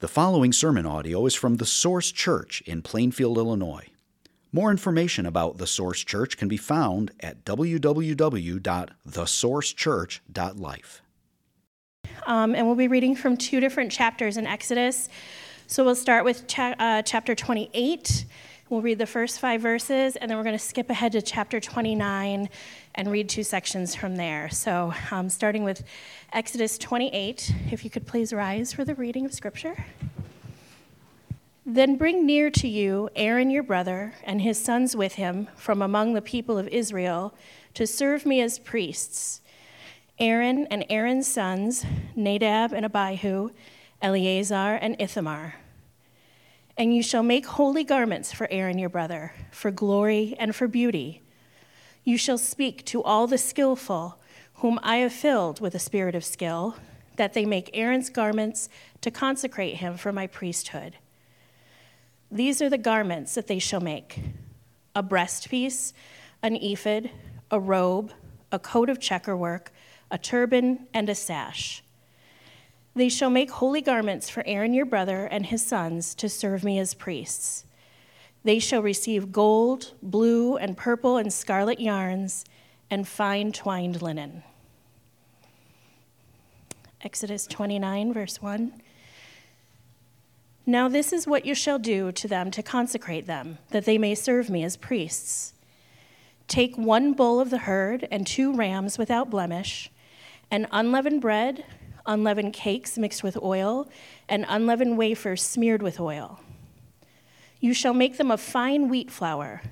The following sermon audio is from the Source Church in Plainfield, Illinois. More information about the Source Church can be found at www.thesourcechurch.life. Um, and we'll be reading from two different chapters in Exodus. So we'll start with cha- uh, chapter 28. We'll read the first five verses, and then we're going to skip ahead to chapter 29 and read two sections from there. So, um, starting with Exodus 28, if you could please rise for the reading of Scripture. Then bring near to you Aaron your brother and his sons with him from among the people of Israel to serve me as priests. Aaron and Aaron's sons, Nadab and Abihu, Eleazar and Ithamar. And you shall make holy garments for Aaron your brother, for glory and for beauty. You shall speak to all the skillful, whom I have filled with a spirit of skill, that they make Aaron's garments to consecrate him for my priesthood. These are the garments that they shall make a breastpiece, an ephod, a robe, a coat of checkerwork, a turban, and a sash. They shall make holy garments for Aaron your brother and his sons to serve me as priests. They shall receive gold, blue, and purple, and scarlet yarns, and fine twined linen. Exodus 29, verse 1. Now this is what you shall do to them to consecrate them, that they may serve me as priests. Take one bull of the herd and two rams without blemish, and unleavened bread, unleavened cakes mixed with oil, and unleavened wafers smeared with oil. You shall make them of fine wheat flour.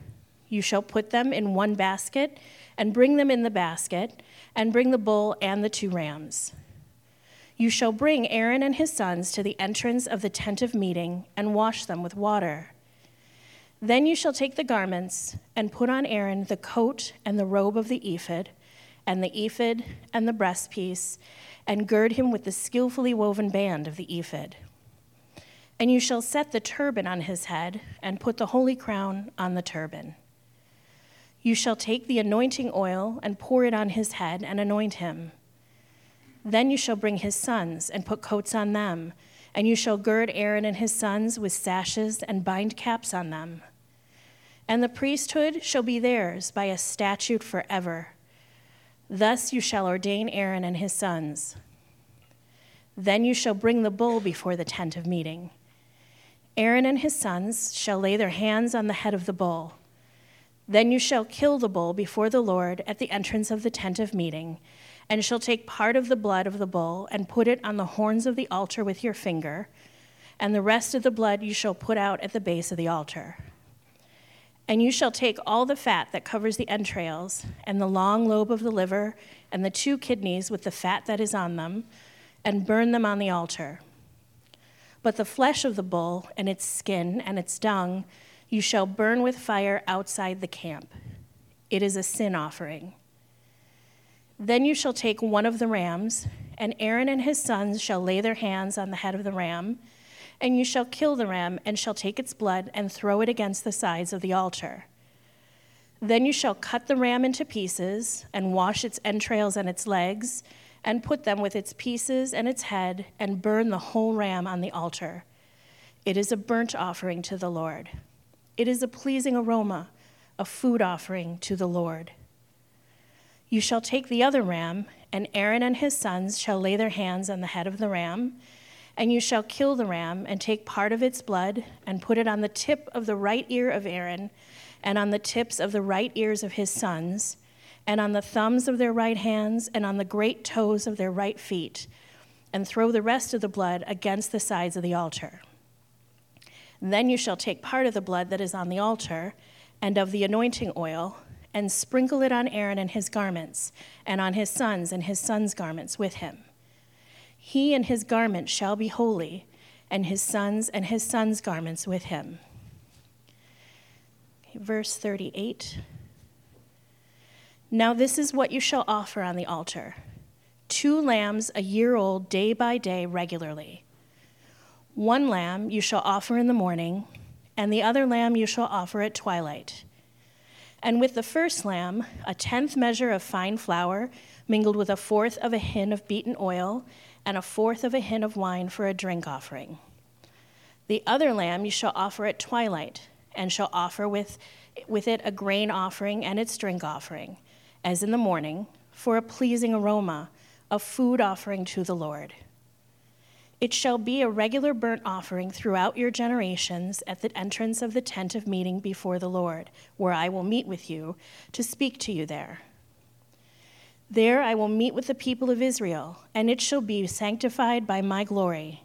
You shall put them in one basket, and bring them in the basket, and bring the bull and the two rams. You shall bring Aaron and his sons to the entrance of the tent of meeting, and wash them with water. Then you shall take the garments, and put on Aaron the coat and the robe of the ephod, and the ephod and the breastpiece, and gird him with the skillfully woven band of the ephod. And you shall set the turban on his head, and put the holy crown on the turban. You shall take the anointing oil, and pour it on his head, and anoint him. Then you shall bring his sons, and put coats on them, and you shall gird Aaron and his sons with sashes, and bind caps on them. And the priesthood shall be theirs by a statute forever. Thus you shall ordain Aaron and his sons. Then you shall bring the bull before the tent of meeting. Aaron and his sons shall lay their hands on the head of the bull. Then you shall kill the bull before the Lord at the entrance of the tent of meeting, and shall take part of the blood of the bull and put it on the horns of the altar with your finger, and the rest of the blood you shall put out at the base of the altar. And you shall take all the fat that covers the entrails, and the long lobe of the liver, and the two kidneys with the fat that is on them, and burn them on the altar. But the flesh of the bull and its skin and its dung you shall burn with fire outside the camp. It is a sin offering. Then you shall take one of the rams, and Aaron and his sons shall lay their hands on the head of the ram, and you shall kill the ram, and shall take its blood and throw it against the sides of the altar. Then you shall cut the ram into pieces, and wash its entrails and its legs and put them with its pieces and its head, and burn the whole ram on the altar. It is a burnt offering to the Lord. It is a pleasing aroma, a food offering to the Lord. You shall take the other ram, and Aaron and his sons shall lay their hands on the head of the ram, and you shall kill the ram, and take part of its blood, and put it on the tip of the right ear of Aaron, and on the tips of the right ears of his sons and on the thumbs of their right hands, and on the great toes of their right feet, and throw the rest of the blood against the sides of the altar. Then you shall take part of the blood that is on the altar, and of the anointing oil, and sprinkle it on Aaron and his garments, and on his sons and his sons' garments with him. He and his garment shall be holy, and his sons and his sons' garments with him. Verse 38. Now, this is what you shall offer on the altar two lambs a year old, day by day, regularly. One lamb you shall offer in the morning, and the other lamb you shall offer at twilight. And with the first lamb, a tenth measure of fine flour, mingled with a fourth of a hin of beaten oil, and a fourth of a hin of wine for a drink offering. The other lamb you shall offer at twilight, and shall offer with, with it a grain offering and its drink offering, as in the morning, for a pleasing aroma, a food offering to the Lord. It shall be a regular burnt offering throughout your generations at the entrance of the tent of meeting before the Lord, where I will meet with you to speak to you there. There I will meet with the people of Israel, and it shall be sanctified by my glory.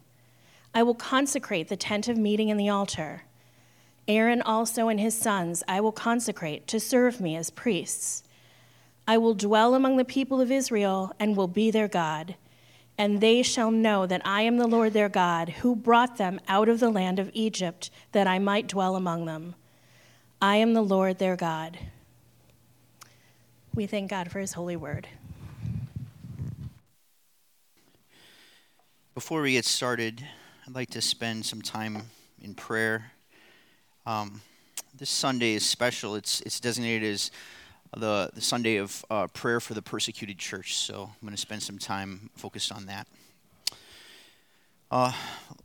I will consecrate the tent of meeting and the altar. Aaron also and his sons I will consecrate to serve me as priests. I will dwell among the people of Israel and will be their God and they shall know that I am the Lord their God, who brought them out of the land of Egypt, that I might dwell among them. I am the Lord their God. We thank God for his holy word. Before we get started, I'd like to spend some time in prayer. Um, this Sunday is special. It's, it's designated as the, the Sunday of uh, prayer for the persecuted church. So I'm going to spend some time focused on that. Uh,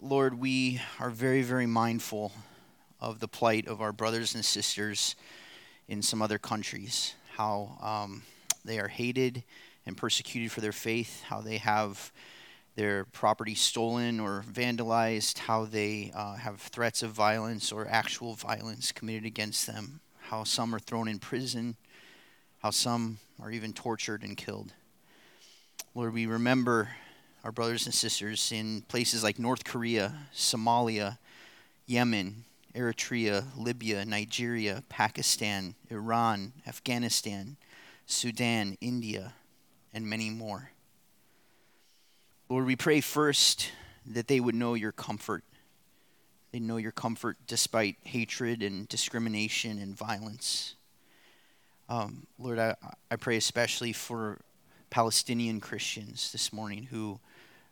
Lord, we are very, very mindful of the plight of our brothers and sisters in some other countries, how um, they are hated and persecuted for their faith, how they have their property stolen or vandalized, how they uh, have threats of violence or actual violence committed against them, how some are thrown in prison how some are even tortured and killed. Lord, we remember our brothers and sisters in places like North Korea, Somalia, Yemen, Eritrea, Libya, Nigeria, Pakistan, Iran, Afghanistan, Sudan, India, and many more. Lord, we pray first that they would know your comfort. They know your comfort despite hatred and discrimination and violence. Um, Lord, I, I pray especially for Palestinian Christians this morning who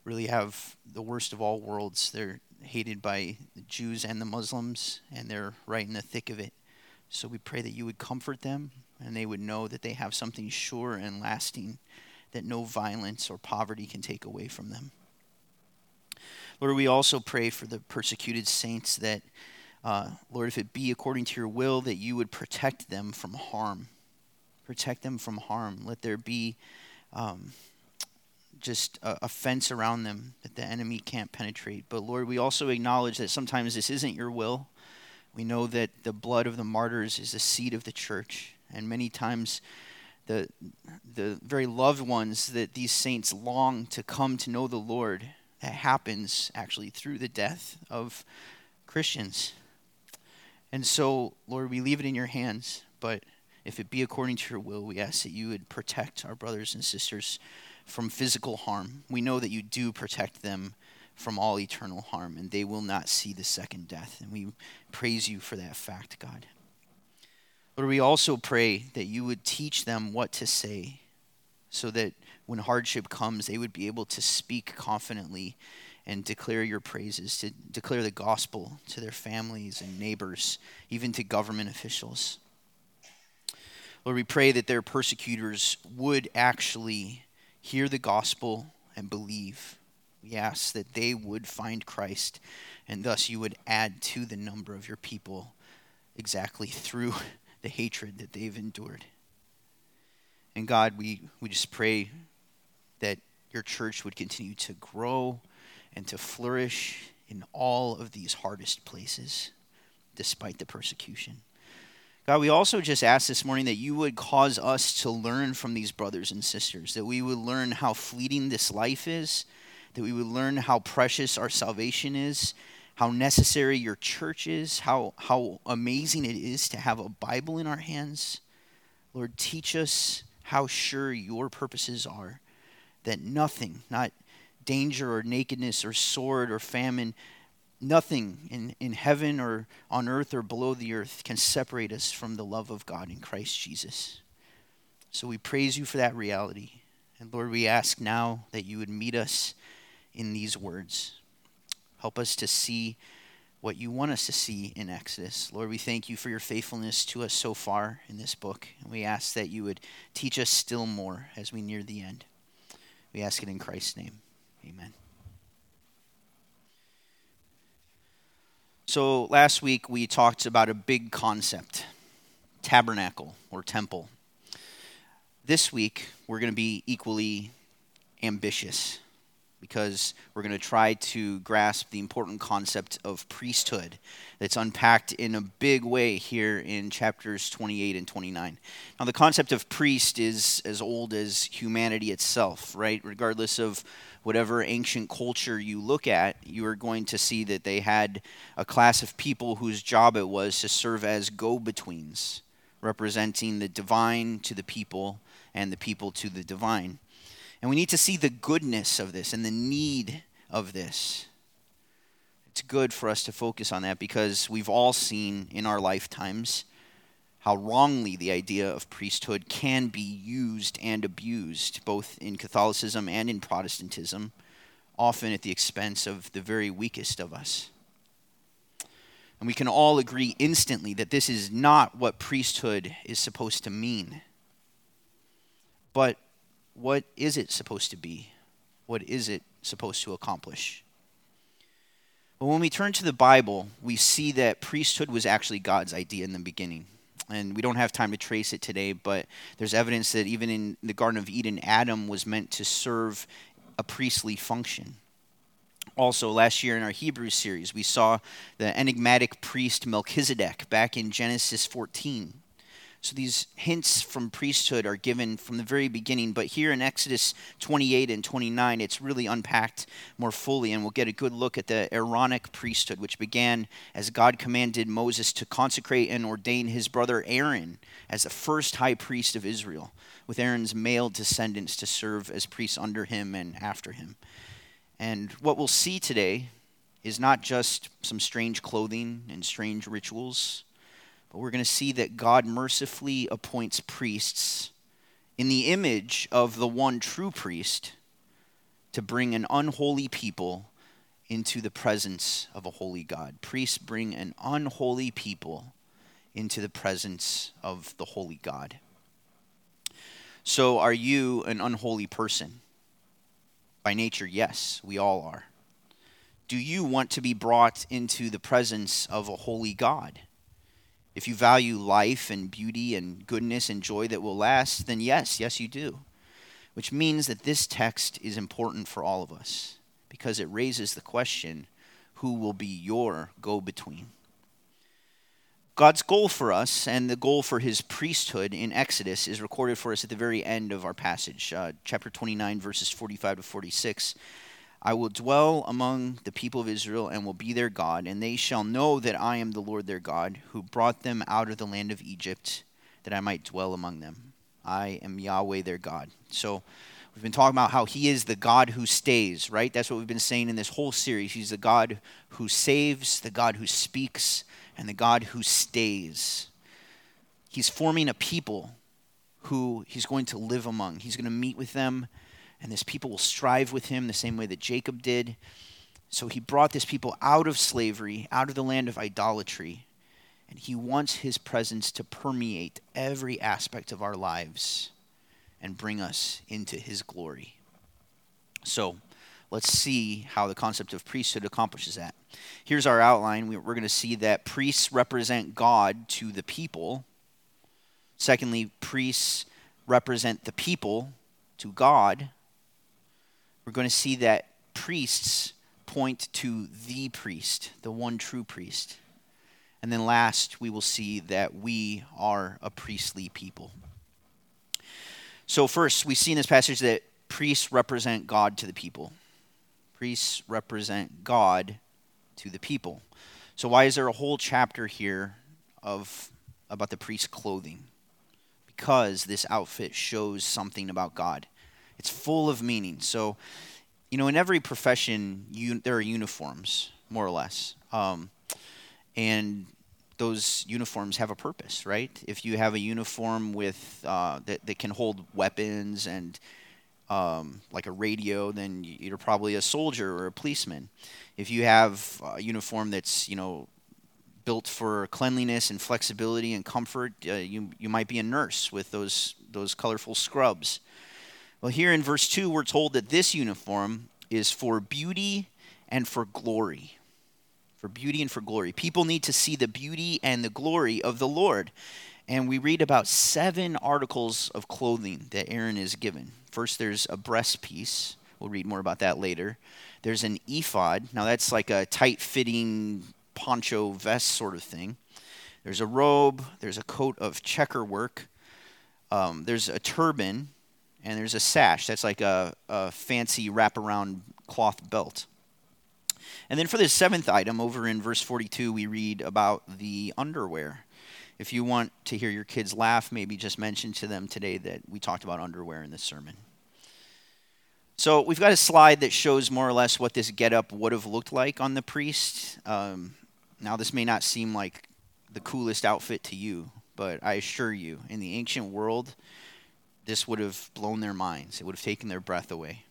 really have the worst of all worlds. They're hated by the Jews and the Muslims, and they're right in the thick of it. So we pray that you would comfort them and they would know that they have something sure and lasting that no violence or poverty can take away from them. Lord, we also pray for the persecuted saints that, uh, Lord, if it be according to your will, that you would protect them from harm protect them from harm. Let there be um, just a, a, fence around them that the enemy can't penetrate. But Lord, we also acknowledge that sometimes this isn't your will. We know that the blood of the martyrs is the seed of the church, and many times the the very loved ones that these saints long to come to know the Lord that happens actually through the death of Christians. And so, Lord, we leave it in your hands, but if it be according to your will, we ask that you would protect our brothers and sisters from physical harm. We know that you do protect them from all eternal harm, and they will not see the second death. And we praise you for that fact, God. Lord, we also pray that you would teach them what to say so that when hardship comes, they would be able to speak confidently and declare your praises, to declare the gospel to their families and neighbors, even to government officials. Lord, we pray that their persecutors would actually hear the gospel and believe. We ask that they would find Christ, and thus you would add to the number of your people exactly through the hatred that they've endured. And God, we, we just pray that your church would continue to grow and to flourish in all of these hardest places, despite the persecution. God, we also just ask this morning that you would cause us to learn from these brothers and sisters, that we would learn how fleeting this life is, that we would learn how precious our salvation is, how necessary your church is, how, how amazing it is to have a Bible in our hands. Lord, teach us how sure your purposes are, that nothing, not danger or nakedness or sword or famine, Nothing in, in heaven or on earth or below the earth can separate us from the love of God in Christ Jesus. So we praise you for that reality. And Lord, we ask now that you would meet us in these words. Help us to see what you want us to see in Exodus. Lord, we thank you for your faithfulness to us so far in this book. And we ask that you would teach us still more as we near the end. We ask it in Christ's name. Amen. So last week we talked about a big concept tabernacle or temple. This week we're going to be equally ambitious because we're going to try to grasp the important concept of priesthood that's unpacked in a big way here in chapters 28 and 29. Now, the concept of priest is as old as humanity itself, right? Regardless of whatever ancient culture you look at, you are going to see that they had a class of people whose job it was to serve as go betweens, representing the divine to the people and the people to the divine. And we need to see the goodness of this and the need of this. It's good for us to focus on that because we've all seen in our lifetimes how wrongly the idea of priesthood can be used and abused, both in Catholicism and in Protestantism, often at the expense of the very weakest of us. And we can all agree instantly that this is not what priesthood is supposed to mean. But what is it supposed to be? What is it supposed to accomplish? But when we turn to the Bible, we see that priesthood was actually God's idea in the beginning. And we don't have time to trace it today, but there's evidence that even in the Garden of Eden, Adam was meant to serve a priestly function. Also, last year in our Hebrew series, we saw the enigmatic priest Melchizedek back in Genesis 14. So these hints from priesthood are given from the very beginning, but here in Exodus 28 and 29, it's really unpacked more fully, and we'll get a good look at the Aaronic priesthood, which began as God commanded Moses to consecrate and ordain his brother Aaron as the first high priest of Israel, with Aaron's male descendants to serve as priests under him and after him. And what we'll see today is not just some strange clothing and strange rituals but we're going to see that God mercifully appoints priests in the image of the one true priest to bring an unholy people into the presence of a holy God. Priests bring an unholy people into the presence of the holy God. So, are you an unholy person? By nature, yes, we all are. Do you want to be brought into the presence of a holy God? If you value life and beauty and goodness and joy that will last, then yes, yes, you do. Which means that this text is important for all of us because it raises the question who will be your go between? God's goal for us and the goal for his priesthood in Exodus is recorded for us at the very end of our passage, uh, chapter 29, verses 45 to 46. I will dwell among the people of Israel and will be their God, and they shall know that I am the Lord their God, who brought them out of the land of Egypt, that I might dwell among them. I am Yahweh their God. So we've been talking about how He is the God who stays, right? That's what we've been saying in this whole series. He's the God who saves, the God who speaks, and the God who stays. He's forming a people who He's going to live among, He's going to meet with them and this people will strive with him the same way that Jacob did. So he brought this people out of slavery, out of the land of idolatry, and he wants his presence to permeate every aspect of our lives and bring us into his glory. So, let's see how the concept of priesthood accomplishes that. Here's our outline. We're going to see that priests represent God to the people. Secondly, priests represent the people to God we're going to see that priests point to the priest, the one true priest. And then last, we will see that we are a priestly people. So, first, we see in this passage that priests represent God to the people. Priests represent God to the people. So, why is there a whole chapter here of about the priest's clothing? Because this outfit shows something about God. It's full of meaning. So, you know, in every profession, you, there are uniforms, more or less. Um, and those uniforms have a purpose, right? If you have a uniform with uh, that, that can hold weapons and um, like a radio, then you're probably a soldier or a policeman. If you have a uniform that's you know built for cleanliness and flexibility and comfort, uh, you you might be a nurse with those those colorful scrubs. Well, here in verse 2, we're told that this uniform is for beauty and for glory. for beauty and for glory. People need to see the beauty and the glory of the Lord. And we read about seven articles of clothing that Aaron is given. First, there's a breast piece. We'll read more about that later. There's an ephod. Now, that's like a tight fitting poncho vest sort of thing. There's a robe. There's a coat of checker work. Um, there's a turban. And there's a sash. That's like a, a fancy wraparound cloth belt. And then for the seventh item, over in verse 42, we read about the underwear. If you want to hear your kids laugh, maybe just mention to them today that we talked about underwear in this sermon. So we've got a slide that shows more or less what this getup would have looked like on the priest. Um, now, this may not seem like the coolest outfit to you, but I assure you, in the ancient world, this would have blown their minds. It would have taken their breath away.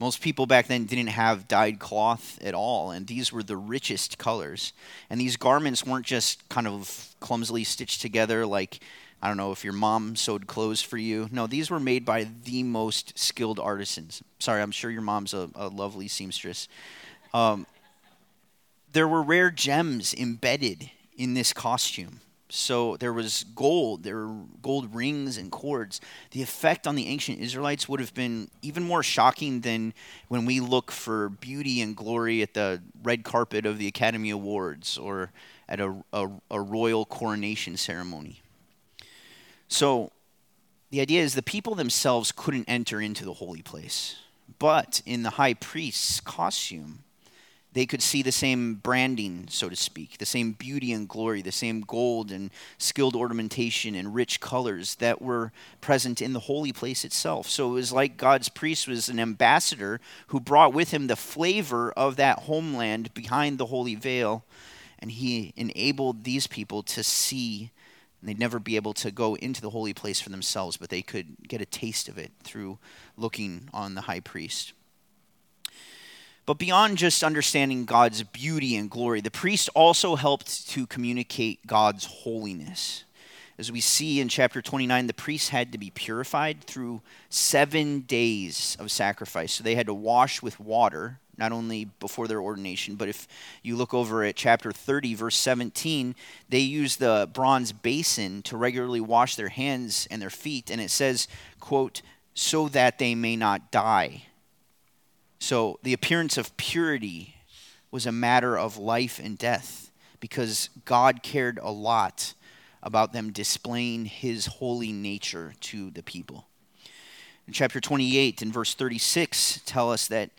Most people back then didn't have dyed cloth at all, and these were the richest colors. And these garments weren't just kind of clumsily stitched together like, I don't know, if your mom sewed clothes for you. No, these were made by the most skilled artisans. Sorry, I'm sure your mom's a, a lovely seamstress. Um, there were rare gems embedded in this costume. So there was gold, there were gold rings and cords. The effect on the ancient Israelites would have been even more shocking than when we look for beauty and glory at the red carpet of the Academy Awards or at a, a, a royal coronation ceremony. So the idea is the people themselves couldn't enter into the holy place, but in the high priest's costume, they could see the same branding, so to speak, the same beauty and glory, the same gold and skilled ornamentation and rich colors that were present in the holy place itself. So it was like God's priest was an ambassador who brought with him the flavor of that homeland behind the holy veil, and he enabled these people to see. And they'd never be able to go into the holy place for themselves, but they could get a taste of it through looking on the high priest. But beyond just understanding God's beauty and glory, the priest also helped to communicate God's holiness. As we see in chapter 29, the priests had to be purified through seven days of sacrifice. So they had to wash with water, not only before their ordination, but if you look over at chapter 30, verse 17, they use the bronze basin to regularly wash their hands and their feet. And it says, quote, so that they may not die. So the appearance of purity was a matter of life and death because God cared a lot about them displaying his holy nature to the people. In chapter 28 and verse 36 tell us that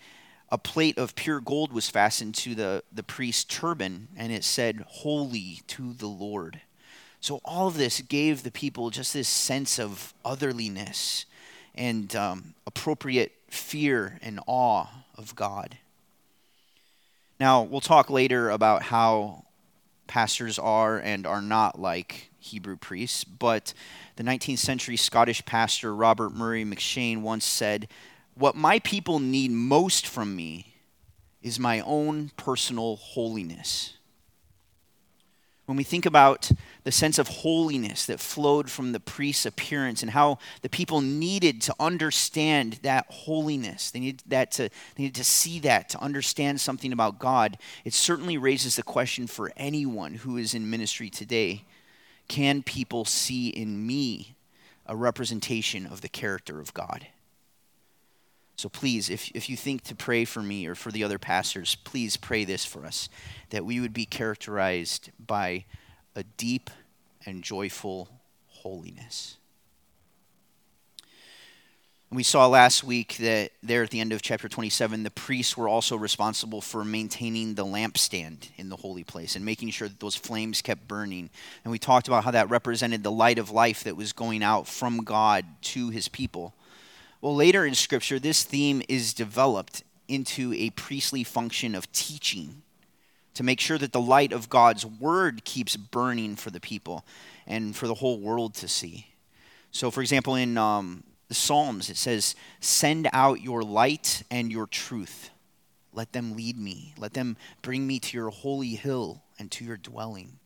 a plate of pure gold was fastened to the, the priest's turban and it said holy to the Lord. So all of this gave the people just this sense of otherliness and um, appropriate fear and awe of God. Now, we'll talk later about how pastors are and are not like Hebrew priests, but the 19th century Scottish pastor Robert Murray M'Cheyne once said, What my people need most from me is my own personal holiness when we think about the sense of holiness that flowed from the priest's appearance and how the people needed to understand that holiness they needed that to they needed to see that to understand something about god it certainly raises the question for anyone who is in ministry today. Can people see in me a representation of the character of god so please, if, if you think to pray for me or for the other pastors, please pray this for us that we would be characterized by a deep and joyful holiness. we saw last week that there at the end of chapter 27, the priests were also responsible for maintaining the lampstand in the holy place and making sure that those flames kept burning. And we talked about how that represented the light of life that was going out from God to his people. Well, later in Scripture, this theme is developed into a priestly function of teaching to make sure that the light of God's word keeps burning for the people and for the whole world to see. So, for example, in um, the Psalms, it says, Send out your light and your truth. Let them lead me. Let them bring me to your holy hill and to your dwelling.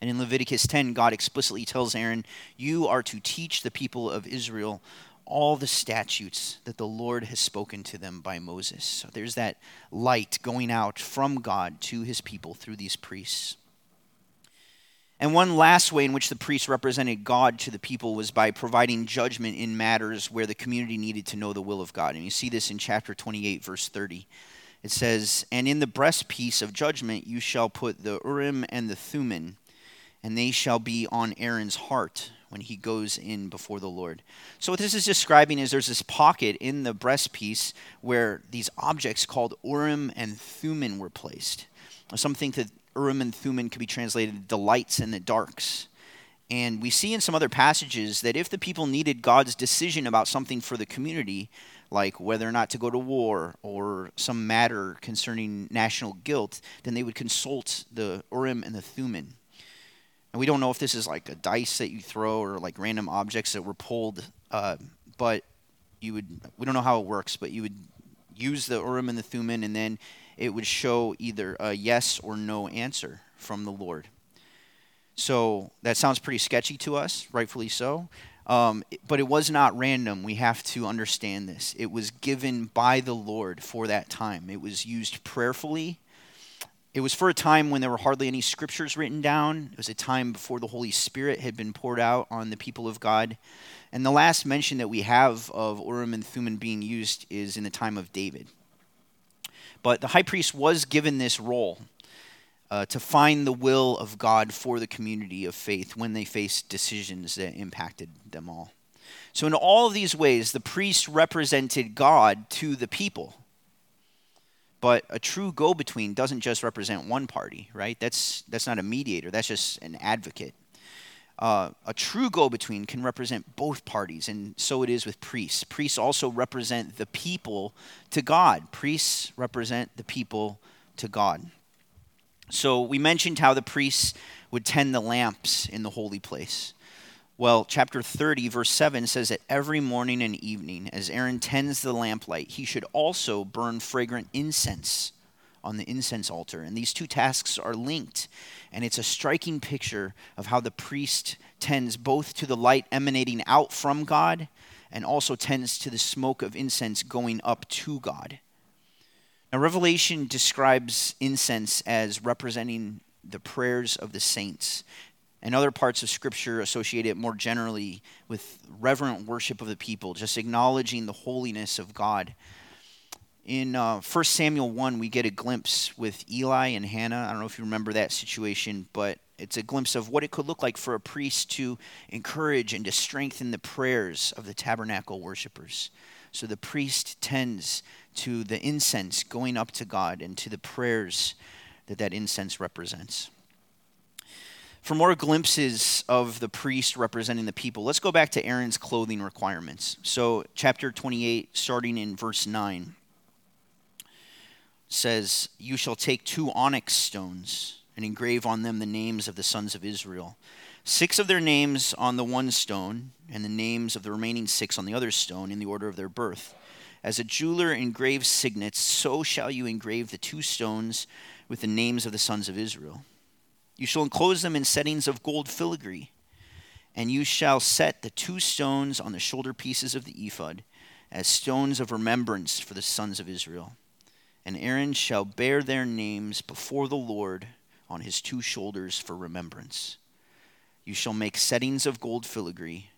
And in Leviticus 10, God explicitly tells Aaron, You are to teach the people of Israel all the statutes that the Lord has spoken to them by Moses. So there's that light going out from God to his people through these priests. And one last way in which the priests represented God to the people was by providing judgment in matters where the community needed to know the will of God. And you see this in chapter 28, verse 30. It says, And in the breastpiece of judgment you shall put the Urim and the Thummim, and they shall be on Aaron's heart when he goes in before the Lord. So, what this is describing is there's this pocket in the breastpiece where these objects called Urim and Thummim were placed. Some think that Urim and Thummim could be translated the lights and the darks. And we see in some other passages that if the people needed God's decision about something for the community, like whether or not to go to war or some matter concerning national guilt, then they would consult the Urim and the Thummim. And we don't know if this is like a dice that you throw or like random objects that were pulled, uh, but you would, we don't know how it works, but you would use the Urim and the Thummim, and then it would show either a yes or no answer from the Lord. So that sounds pretty sketchy to us, rightfully so. Um, but it was not random. We have to understand this. It was given by the Lord for that time. It was used prayerfully. It was for a time when there were hardly any scriptures written down. It was a time before the Holy Spirit had been poured out on the people of God. And the last mention that we have of Urim and Thummim being used is in the time of David. But the high priest was given this role uh, to find the will of God for the community of faith when they faced decisions that impacted them all. So, in all of these ways, the priest represented God to the people. But a true go between doesn't just represent one party, right? That's, that's not a mediator, that's just an advocate uh, a true go between can represent both parties, and so it is with priests. Priests also represent the people to God. Priests represent the people to God. So we mentioned how the priests would tend the lamps in the holy place. Well, chapter 30, verse 7 says that every morning and evening, as Aaron tends the lamplight, he should also burn fragrant incense on the incense altar. And these two tasks are linked. And it's a striking picture of how the priest tends both to the light emanating out from God and also tends to the smoke of incense going up to God. Now, Revelation describes incense as representing the prayers of the saints. And other parts of Scripture associate it more generally with reverent worship of the people, just acknowledging the holiness of God in uh, 1 Samuel 1, we get a glimpse with Eli and Hannah. I don't know if you remember that situation, but it's a glimpse of what it could look like for a priest to encourage and to strengthen the prayers of the tabernacle worshipers. So the priest tends to the incense going up to God and to the prayers that that incense represents. For more glimpses of the priest representing the people, let's go back to Aaron's clothing requirements. So, chapter 28, starting in verse 9 says, You shall take two onyx stones and engrave on them the names of the sons of Israel. Six of their names on the one stone, and the names of the remaining six on the other stone in the order of their birth. As a jeweler engraves signets, so shall you engrave the two stones with the names of the sons of Israel. You shall enclose them in settings of gold filigree, and you shall set the two stones on the shoulder pieces of the ephod as stones of remembrance for the sons of Israel and Aaron shall bear their names before the Lord on his two shoulders for remembrance. You shall make settings of gold filigree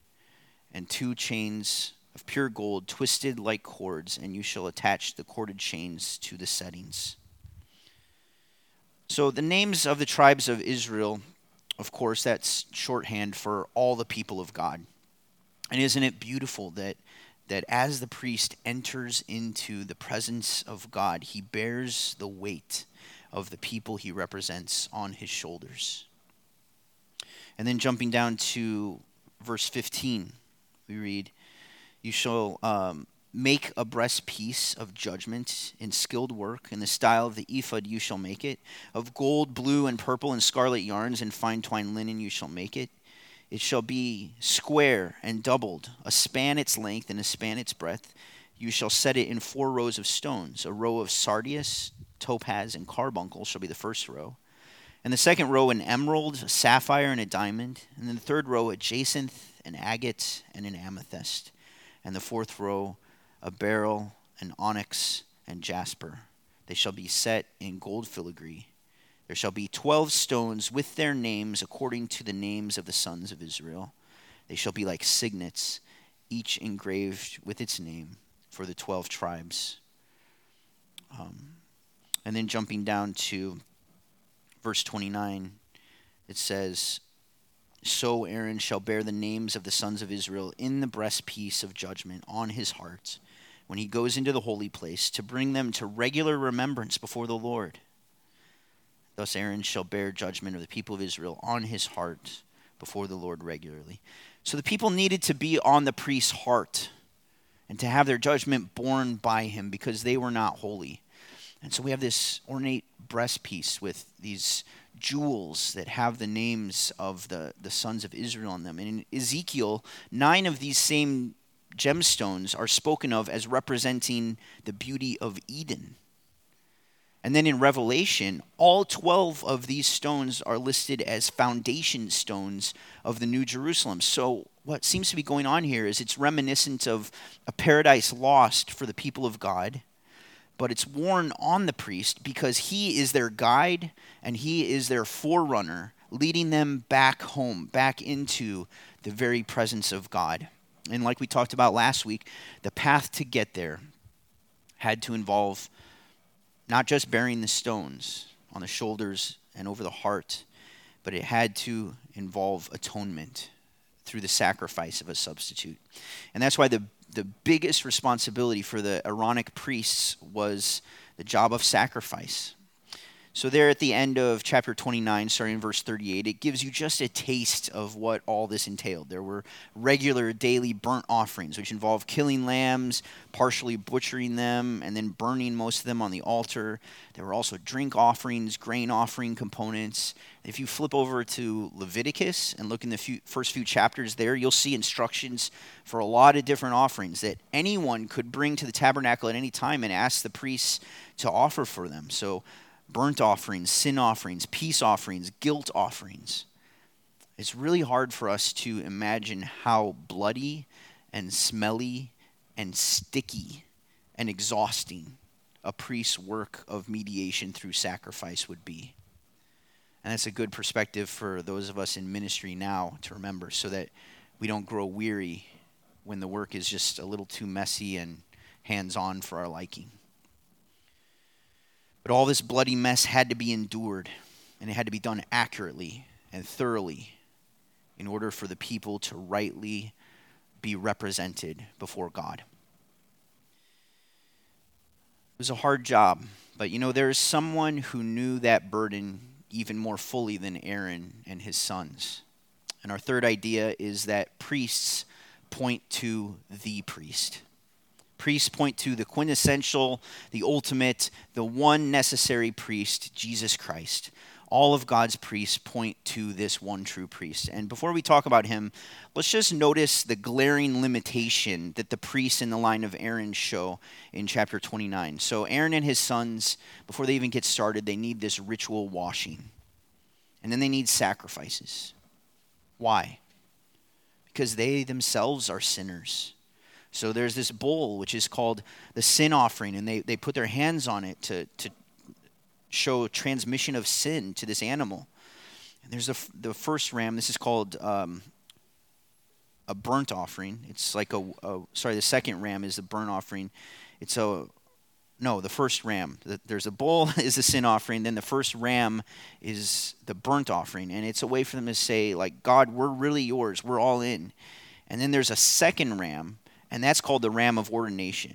and two chains of pure gold twisted like cords, and you shall attach the corded chains to the settings. So, the names of the tribes of Israel, of course, that's shorthand for all the people of God. And isn't it beautiful that that as the priest enters into the presence of God, he bears the weight of the people he represents on his shoulders. And then jumping down to verse 15, we read, You shall um, make a breastpiece of judgment in skilled work. In the style of the ephod you shall make it. Of gold, blue, and purple, and scarlet yarns, and fine twined linen you shall make it. It shall be square and doubled, a span its length and a span its breadth. You shall set it in four rows of stones. A row of sardius, topaz, and carbuncle shall be the first row. And the second row, an emerald, a sapphire, and a diamond. And then the third row, a jacinth, an agate, and an amethyst. and the fourth row a beryl, and onyx, and jasper. They shall be set in gold filigree. There shall be twelve stones with their names according to the names of the sons of Israel. They shall be like signets, each engraved with its name for the twelve tribes. Um, and then jumping down to verse 29, it says, So Aaron shall bear the names of the sons of Israel in the breastpiece of judgment on his heart when he goes into the holy place to bring them to regular remembrance before the Lord. Thus Aaron shall bear judgment of the people of Israel on his heart before the Lord regularly. So the people needed to be on the priest's heart and to have their judgment borne by him because they were not holy. And so we have this ornate breastpiece with these jewels that have the names of the, the sons of Israel on them. And in Ezekiel, nine of these same gemstones are spoken of as representing the beauty of Eden. And then in Revelation, all 12 of these stones are listed as foundation stones of the New Jerusalem. So, what seems to be going on here is it's reminiscent of a paradise lost for the people of God, but it's worn on the priest because he is their guide and he is their forerunner, leading them back home, back into the very presence of God. And like we talked about last week, the path to get there had to involve not just bearing the stones on the shoulders and over the heart, but it had to involve atonement through the sacrifice of a substitute. And that's why the, the biggest responsibility for the Aaronic priests was the job of sacrifice. So, there at the end of chapter 29, starting in verse 38, it gives you just a taste of what all this entailed. There were regular daily burnt offerings, which involved killing lambs, partially butchering them, and then burning most of them on the altar. There were also drink offerings, grain offering components. If you flip over to Leviticus and look in the few, first few chapters there, you'll see instructions for a lot of different offerings that anyone could bring to the tabernacle at any time and ask the priests to offer for them. So, burnt offerings, sin offerings, peace offerings, guilt offerings. It's really hard for us to imagine how bloody and smelly and sticky and exhausting a priest's work of mediation through sacrifice would be. And that's a good perspective for those of us in ministry now to remember so that we don't grow weary when the work is just a little too messy and hands on for our liking. But all this bloody mess had to be endured, and it had to be done accurately and thoroughly in order for the people to rightly be represented before God. It was a hard job, but you know, there is someone who knew that burden even more fully than Aaron and his sons. And our third idea is that priests point to the priest. Priests point to the quintessential, the ultimate, the one necessary priest, Jesus Christ. All of God's priests point to this one true priest. And before we talk about him, let's just notice the glaring limitation that the priests in the line of Aaron show in chapter 29. So, Aaron and his sons, before they even get started, they need this ritual washing. And then they need sacrifices. Why? Because they themselves are sinners. So there's this bowl which is called the sin offering, and they, they put their hands on it to, to show transmission of sin to this animal. And there's a, the first ram, this is called um, a burnt offering. It's like a, a, sorry, the second ram is the burnt offering. It's a, no, the first ram. There's a bull is the sin offering, then the first ram is the burnt offering. And it's a way for them to say, like, God, we're really yours, we're all in. And then there's a second ram and that's called the ram of ordination.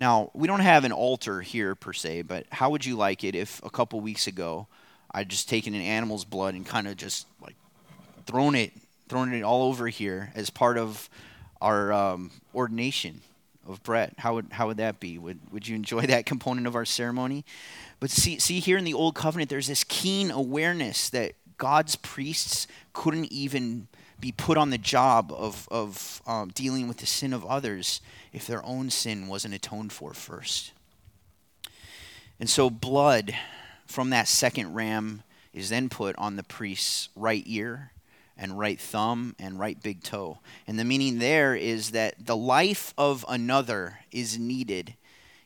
Now, we don't have an altar here per se, but how would you like it if a couple weeks ago I'd just taken an animal's blood and kind of just like thrown it, thrown it all over here as part of our um, ordination of Brett? How would how would that be? Would would you enjoy that component of our ceremony? But see see here in the old covenant, there's this keen awareness that God's priests couldn't even be put on the job of, of um, dealing with the sin of others if their own sin wasn't atoned for first. And so, blood from that second ram is then put on the priest's right ear, and right thumb and right big toe. And the meaning there is that the life of another is needed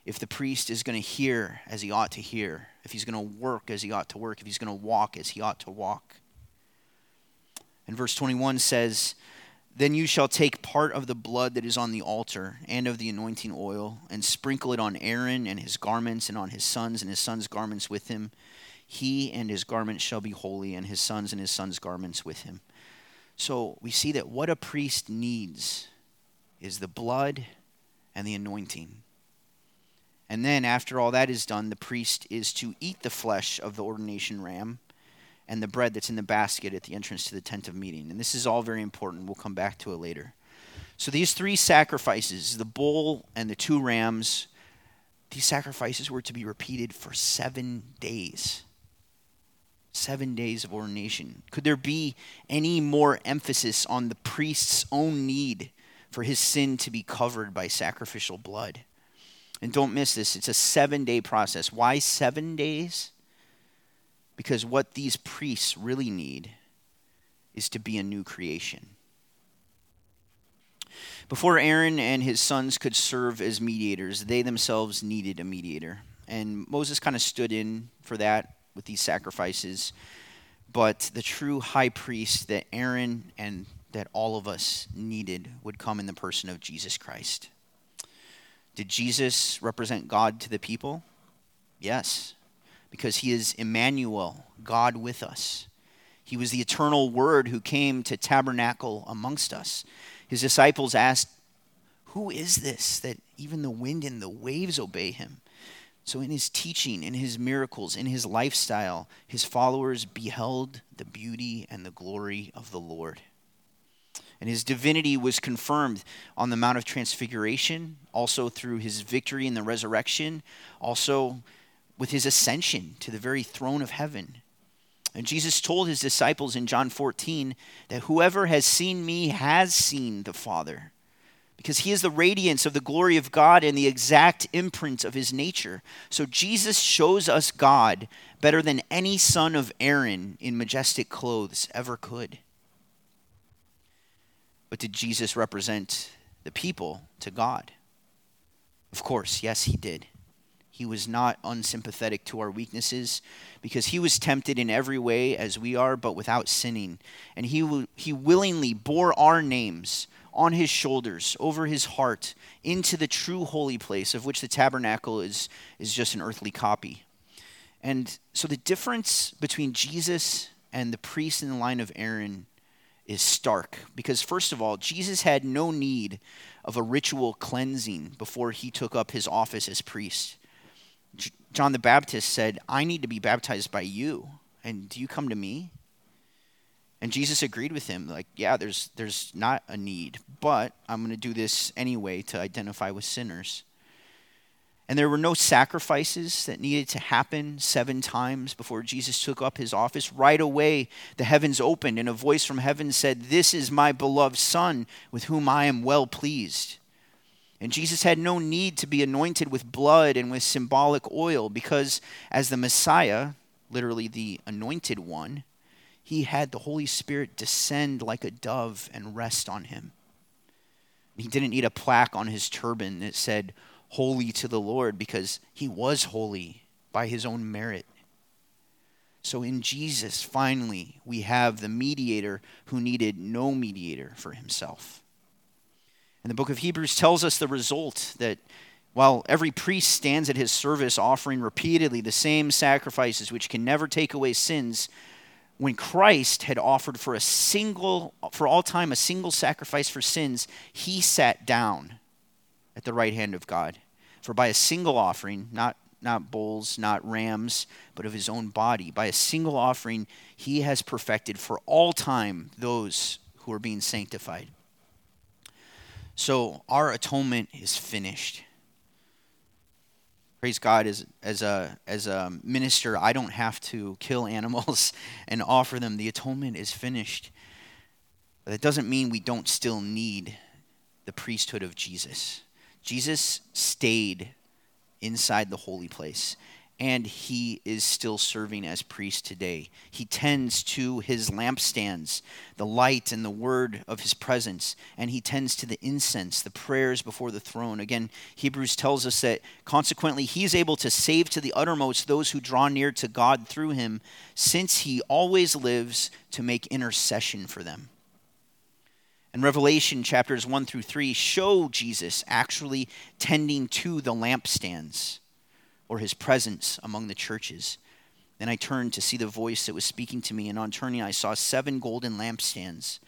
if the priest is going to hear as he ought to hear, if he's going to work as he ought to work, if he's going to walk as he ought to walk. And verse 21 says, Then you shall take part of the blood that is on the altar and of the anointing oil, and sprinkle it on Aaron and his garments, and on his sons and his sons' garments with him. He and his garments shall be holy, and his sons and his sons' garments with him. So we see that what a priest needs is the blood and the anointing. And then, after all that is done, the priest is to eat the flesh of the ordination ram and the bread that's in the basket at the entrance to the tent of meeting. And this is all very important. We'll come back to it later. So, these three sacrifices, the bull and the two rams, these sacrifices were to be repeated for seven days. Seven days of ordination. Could there be any more emphasis on the priest's own need for his sin to be covered by sacrificial blood? And don't miss this, it's a seven day process. Why seven days? Because what these priests really need is to be a new creation. Before Aaron and his sons could serve as mediators, they themselves needed a mediator. And Moses kind of stood in for that with these sacrifices. But the true high priest that Aaron and that all of us needed would come in the person of Jesus Christ. Did Jesus represent God to the people? Yes, because he is Emmanuel, God with us. He was the eternal Word who came to tabernacle amongst us. His disciples asked, Who is this that even the wind and the waves obey him? So, in his teaching, in his miracles, in his lifestyle, his followers beheld the beauty and the glory of the Lord and his divinity was confirmed on the Mount of Transfiguration, also through his victory in the resurrection, also with his ascension to the very throne of heaven. And Jesus told his disciples in John 14 that whoever has seen me has seen the Father, because he is the radiance of the glory of God and the exact imprint of his nature. So Jesus shows us God better than any son of Aaron in majestic clothes ever could. But did Jesus represent the people to God? Of course, yes, he did. He was not unsympathetic to our weaknesses because he was tempted in every way as we are, but without sinning. And he, he willingly bore our names on his shoulders, over his heart, into the true holy place, of which the tabernacle is, is just an earthly copy. And so the difference between Jesus and the priest in the line of Aaron is stark because, first of all, Jesus had no need of a ritual cleansing before he took up his office as priest. John the Baptist said, I need to be baptized by you, and do you come to me? And Jesus agreed with him, like, yeah, there's, there's not a need, but I'm going to do this anyway to identify with sinners. And there were no sacrifices that needed to happen seven times before Jesus took up his office. Right away, the heavens opened, and a voice from heaven said, This is my beloved Son, with whom I am well pleased. And Jesus had no need to be anointed with blood and with symbolic oil, because as the Messiah, literally the anointed one, he had the Holy Spirit descend like a dove and rest on him. He didn't need a plaque on his turban that said, holy to the Lord because he was holy by his own merit. So in Jesus, finally, we have the mediator who needed no mediator for himself. And the book of Hebrews tells us the result that while every priest stands at his service offering repeatedly the same sacrifices which can never take away sins, when Christ had offered for a single for all time a single sacrifice for sins, he sat down at the right hand of God. For by a single offering, not, not bulls, not rams, but of his own body, by a single offering, he has perfected for all time those who are being sanctified. So our atonement is finished. Praise God, as, as, a, as a minister, I don't have to kill animals and offer them. The atonement is finished. But that doesn't mean we don't still need the priesthood of Jesus. Jesus stayed inside the holy place. And he is still serving as priest today. He tends to his lampstands, the light and the word of his presence, and he tends to the incense, the prayers before the throne. Again, Hebrews tells us that consequently he is able to save to the uttermost those who draw near to God through him, since he always lives to make intercession for them. And Revelation chapters 1 through 3 show Jesus actually tending to the lampstands or his presence among the churches. Then I turned to see the voice that was speaking to me, and on turning, I saw seven golden lampstands.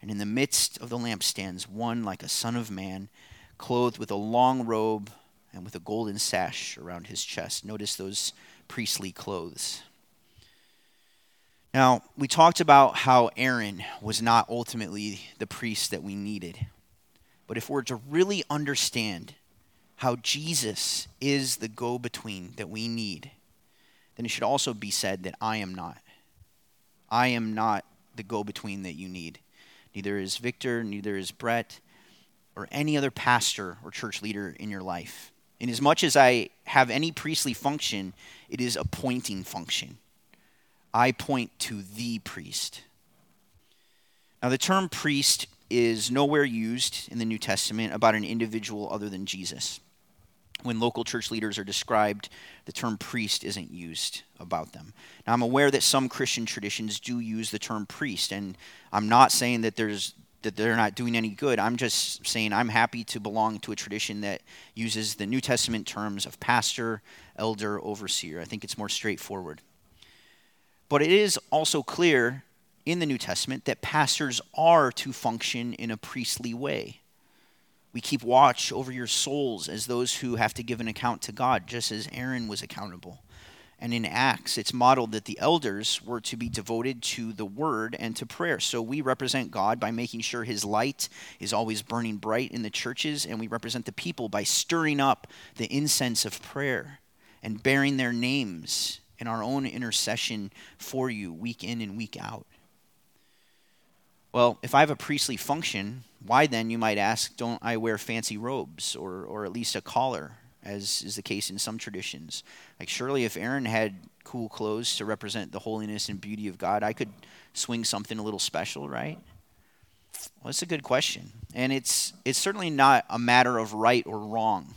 And in the midst of the lampstands, one like a son of man, clothed with a long robe and with a golden sash around his chest. Notice those priestly clothes. Now, we talked about how Aaron was not ultimately the priest that we needed. But if we're to really understand how Jesus is the go between that we need, then it should also be said that I am not. I am not the go between that you need. Neither is Victor, neither is Brett, or any other pastor or church leader in your life. In as much as I have any priestly function, it is a pointing function. I point to the priest. Now, the term priest is nowhere used in the New Testament about an individual other than Jesus when local church leaders are described, the term priest isn't used about them. Now, I'm aware that some Christian traditions do use the term priest, and I'm not saying that there's that they're not doing any good. I'm just saying I'm happy to belong to a tradition that uses the New Testament terms of pastor, elder, overseer. I think it's more straightforward. But it is also clear in the New Testament that pastors are to function in a priestly way. We keep watch over your souls as those who have to give an account to God, just as Aaron was accountable. And in Acts, it's modeled that the elders were to be devoted to the word and to prayer. So we represent God by making sure his light is always burning bright in the churches, and we represent the people by stirring up the incense of prayer and bearing their names in our own intercession for you week in and week out. Well, if I have a priestly function, why then, you might ask, don't I wear fancy robes or, or at least a collar, as is the case in some traditions? Like, surely if Aaron had cool clothes to represent the holiness and beauty of God, I could swing something a little special, right? Well, that's a good question. And it's, it's certainly not a matter of right or wrong.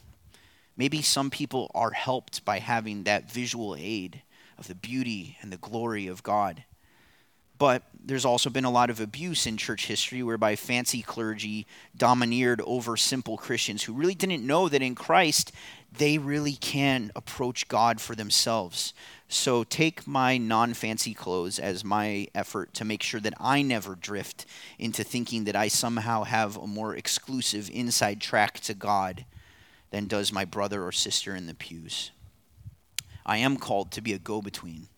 Maybe some people are helped by having that visual aid of the beauty and the glory of God. But there's also been a lot of abuse in church history whereby fancy clergy domineered over simple Christians who really didn't know that in Christ they really can approach God for themselves. So take my non fancy clothes as my effort to make sure that I never drift into thinking that I somehow have a more exclusive inside track to God than does my brother or sister in the pews. I am called to be a go between,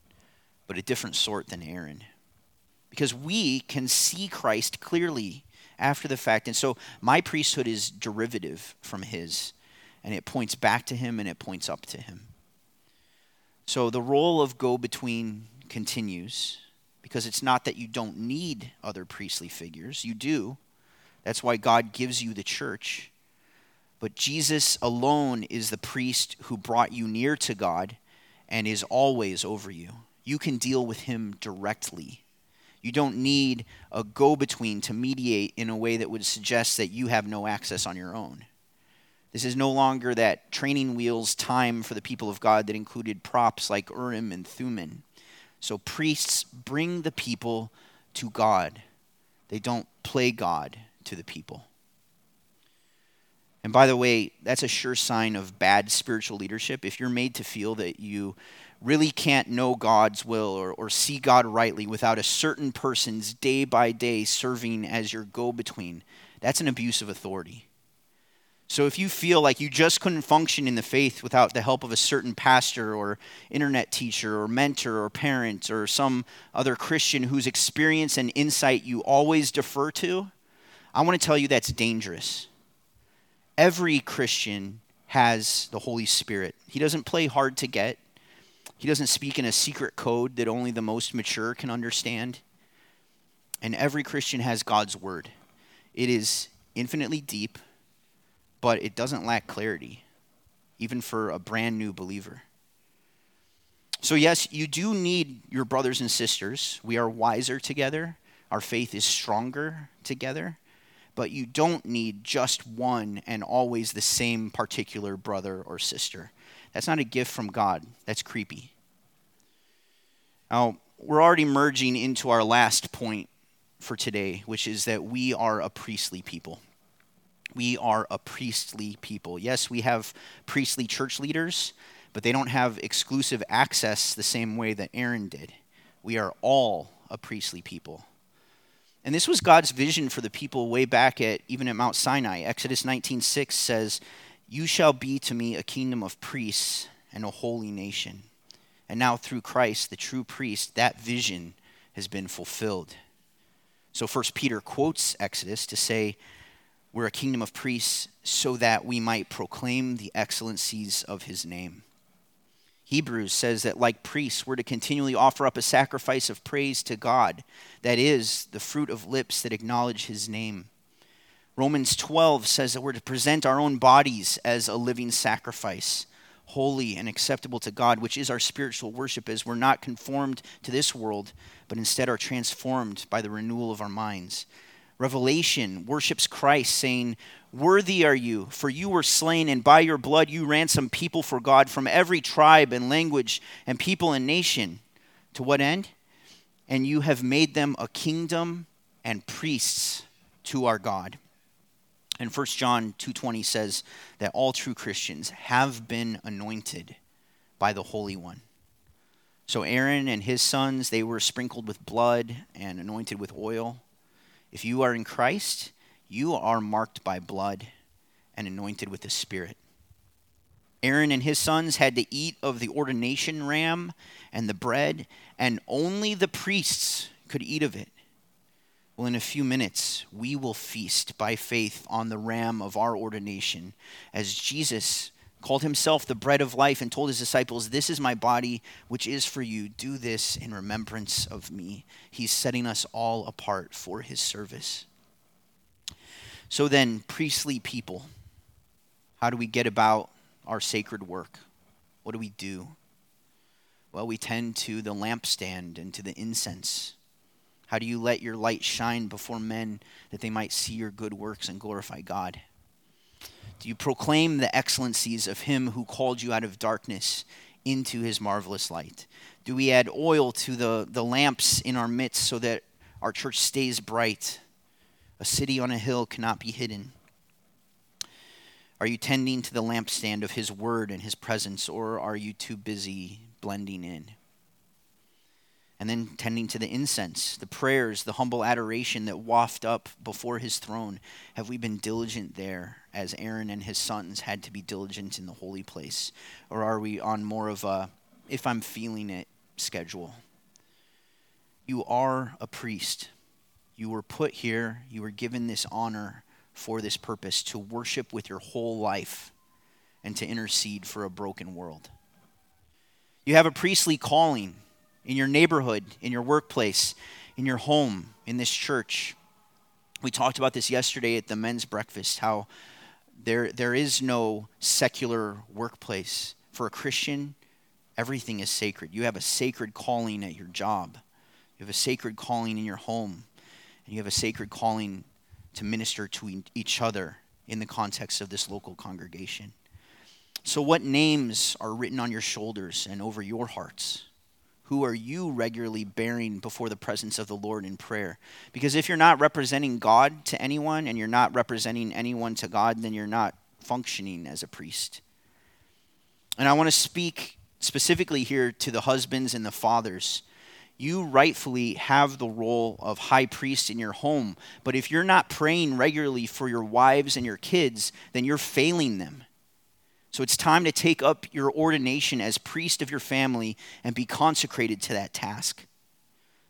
but a different sort than Aaron because we can see Christ clearly after the fact. And so my priesthood is derivative from his, and it points back to him and it points up to him. So the role of go between continues because it's not that you don't need other priestly figures, you do. That's why God gives you the church. But Jesus alone is the priest who brought you near to God and is always over you. You can deal with him directly you don't need a go between to mediate in a way that would suggest that you have no access on your own. This is no longer that training wheels time for the people of God that included props like Urim and Thummim. So priests bring the people to God, they don't play God to the people. And by the way, that's a sure sign of bad spiritual leadership. If you're made to feel that you really can't know God's will or, or see God rightly without a certain person's day by day serving as your go between. That's an abuse of authority. So if you feel like you just couldn't function in the faith without the help of a certain pastor or internet teacher or mentor or parent or some other Christian whose experience and insight you always defer to, I want to tell you that's dangerous. Every Christian has the Holy Spirit. He doesn't play hard to get. He doesn't speak in a secret code that only the most mature can understand. And every Christian has God's word. It is infinitely deep, but it doesn't lack clarity, even for a brand new believer. So, yes, you do need your brothers and sisters. We are wiser together, our faith is stronger together, but you don't need just one and always the same particular brother or sister. That's not a gift from God, that's creepy. Now, we're already merging into our last point for today, which is that we are a priestly people. We are a priestly people. Yes, we have priestly church leaders, but they don't have exclusive access the same way that Aaron did. We are all a priestly people. And this was God's vision for the people way back at even at Mount Sinai. Exodus 19:6 says, "You shall be to me a kingdom of priests and a holy nation." And now through Christ, the true priest, that vision has been fulfilled. So first Peter quotes Exodus to say, we're a kingdom of priests so that we might proclaim the excellencies of his name. Hebrews says that, like priests, we're to continually offer up a sacrifice of praise to God, that is, the fruit of lips that acknowledge his name. Romans 12 says that we're to present our own bodies as a living sacrifice holy and acceptable to God, which is our spiritual worship, as we're not conformed to this world, but instead are transformed by the renewal of our minds. Revelation worships Christ, saying, Worthy are you, for you were slain, and by your blood you ransomed people for God from every tribe and language and people and nation. To what end? And you have made them a kingdom and priests to our God. And 1 John 2:20 says that all true Christians have been anointed by the Holy One. So Aaron and his sons, they were sprinkled with blood and anointed with oil. If you are in Christ, you are marked by blood and anointed with the Spirit. Aaron and his sons had to eat of the ordination ram and the bread, and only the priests could eat of it. Well, in a few minutes, we will feast by faith on the ram of our ordination as Jesus called himself the bread of life and told his disciples, This is my body, which is for you. Do this in remembrance of me. He's setting us all apart for his service. So then, priestly people, how do we get about our sacred work? What do we do? Well, we tend to the lampstand and to the incense how do you let your light shine before men that they might see your good works and glorify God? Do you proclaim the excellencies of him who called you out of darkness into his marvelous light? Do we add oil to the, the lamps in our midst so that our church stays bright? A city on a hill cannot be hidden. Are you tending to the lampstand of his word and his presence, or are you too busy blending in? And then tending to the incense, the prayers, the humble adoration that waft up before his throne. Have we been diligent there as Aaron and his sons had to be diligent in the holy place? Or are we on more of a, if I'm feeling it, schedule? You are a priest. You were put here, you were given this honor for this purpose to worship with your whole life and to intercede for a broken world. You have a priestly calling in your neighborhood, in your workplace, in your home, in this church. We talked about this yesterday at the men's breakfast how there, there is no secular workplace. For a Christian, everything is sacred. You have a sacred calling at your job, you have a sacred calling in your home, and you have a sacred calling to minister to each other in the context of this local congregation. So, what names are written on your shoulders and over your hearts? Who are you regularly bearing before the presence of the Lord in prayer? Because if you're not representing God to anyone and you're not representing anyone to God, then you're not functioning as a priest. And I want to speak specifically here to the husbands and the fathers. You rightfully have the role of high priest in your home, but if you're not praying regularly for your wives and your kids, then you're failing them. So it's time to take up your ordination as priest of your family and be consecrated to that task.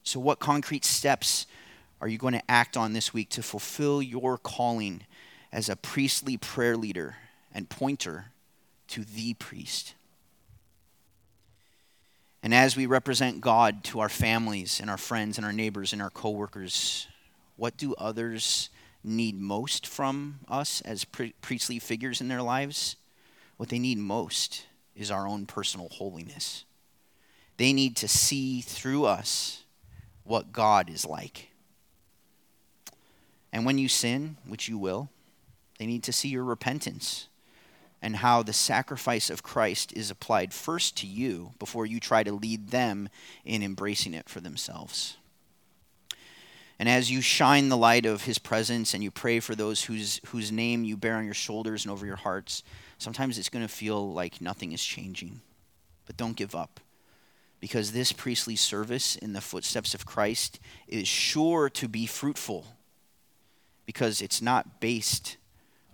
So, what concrete steps are you going to act on this week to fulfill your calling as a priestly prayer leader and pointer to the priest? And as we represent God to our families and our friends and our neighbors and our coworkers, what do others need most from us as priestly figures in their lives? What they need most is our own personal holiness. They need to see through us what God is like. And when you sin, which you will, they need to see your repentance and how the sacrifice of Christ is applied first to you before you try to lead them in embracing it for themselves. And as you shine the light of his presence and you pray for those whose, whose name you bear on your shoulders and over your hearts, sometimes it's going to feel like nothing is changing. But don't give up. Because this priestly service in the footsteps of Christ is sure to be fruitful. Because it's not based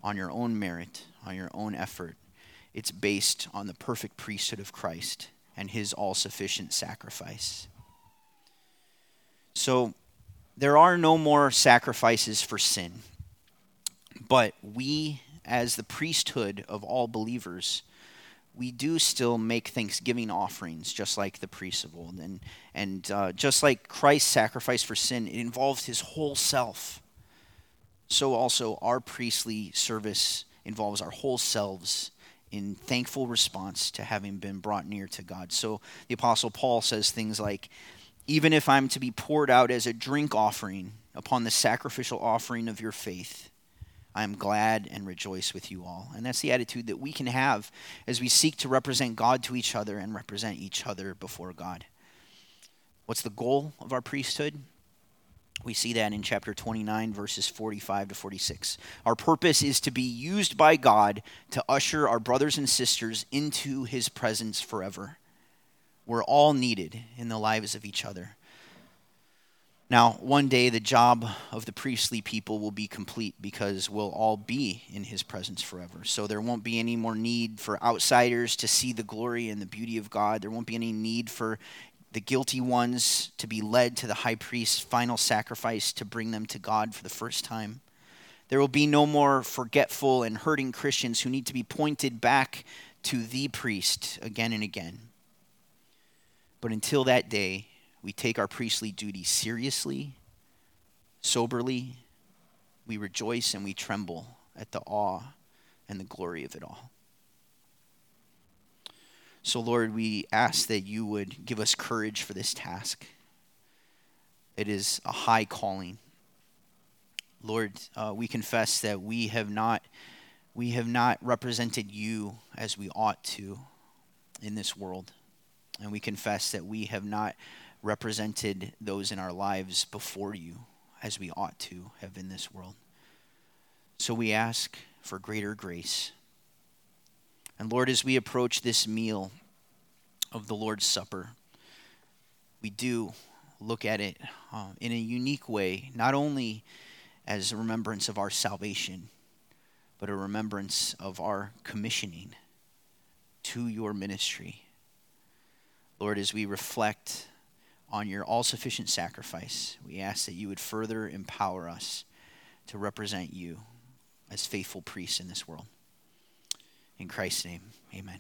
on your own merit, on your own effort. It's based on the perfect priesthood of Christ and his all sufficient sacrifice. So, there are no more sacrifices for sin. But we, as the priesthood of all believers, we do still make thanksgiving offerings, just like the priests of old. And, and uh, just like Christ's sacrifice for sin, it involved his whole self. So also our priestly service involves our whole selves in thankful response to having been brought near to God. So the Apostle Paul says things like, even if I'm to be poured out as a drink offering upon the sacrificial offering of your faith, I am glad and rejoice with you all. And that's the attitude that we can have as we seek to represent God to each other and represent each other before God. What's the goal of our priesthood? We see that in chapter 29, verses 45 to 46. Our purpose is to be used by God to usher our brothers and sisters into his presence forever. We're all needed in the lives of each other. Now, one day the job of the priestly people will be complete because we'll all be in his presence forever. So there won't be any more need for outsiders to see the glory and the beauty of God. There won't be any need for the guilty ones to be led to the high priest's final sacrifice to bring them to God for the first time. There will be no more forgetful and hurting Christians who need to be pointed back to the priest again and again. But until that day, we take our priestly duty seriously, soberly. We rejoice and we tremble at the awe and the glory of it all. So, Lord, we ask that you would give us courage for this task. It is a high calling. Lord, uh, we confess that we have not we have not represented you as we ought to in this world. And we confess that we have not represented those in our lives before you as we ought to have in this world. So we ask for greater grace. And Lord, as we approach this meal of the Lord's Supper, we do look at it uh, in a unique way, not only as a remembrance of our salvation, but a remembrance of our commissioning to your ministry Lord, as we reflect on your all sufficient sacrifice, we ask that you would further empower us to represent you as faithful priests in this world. In Christ's name, amen.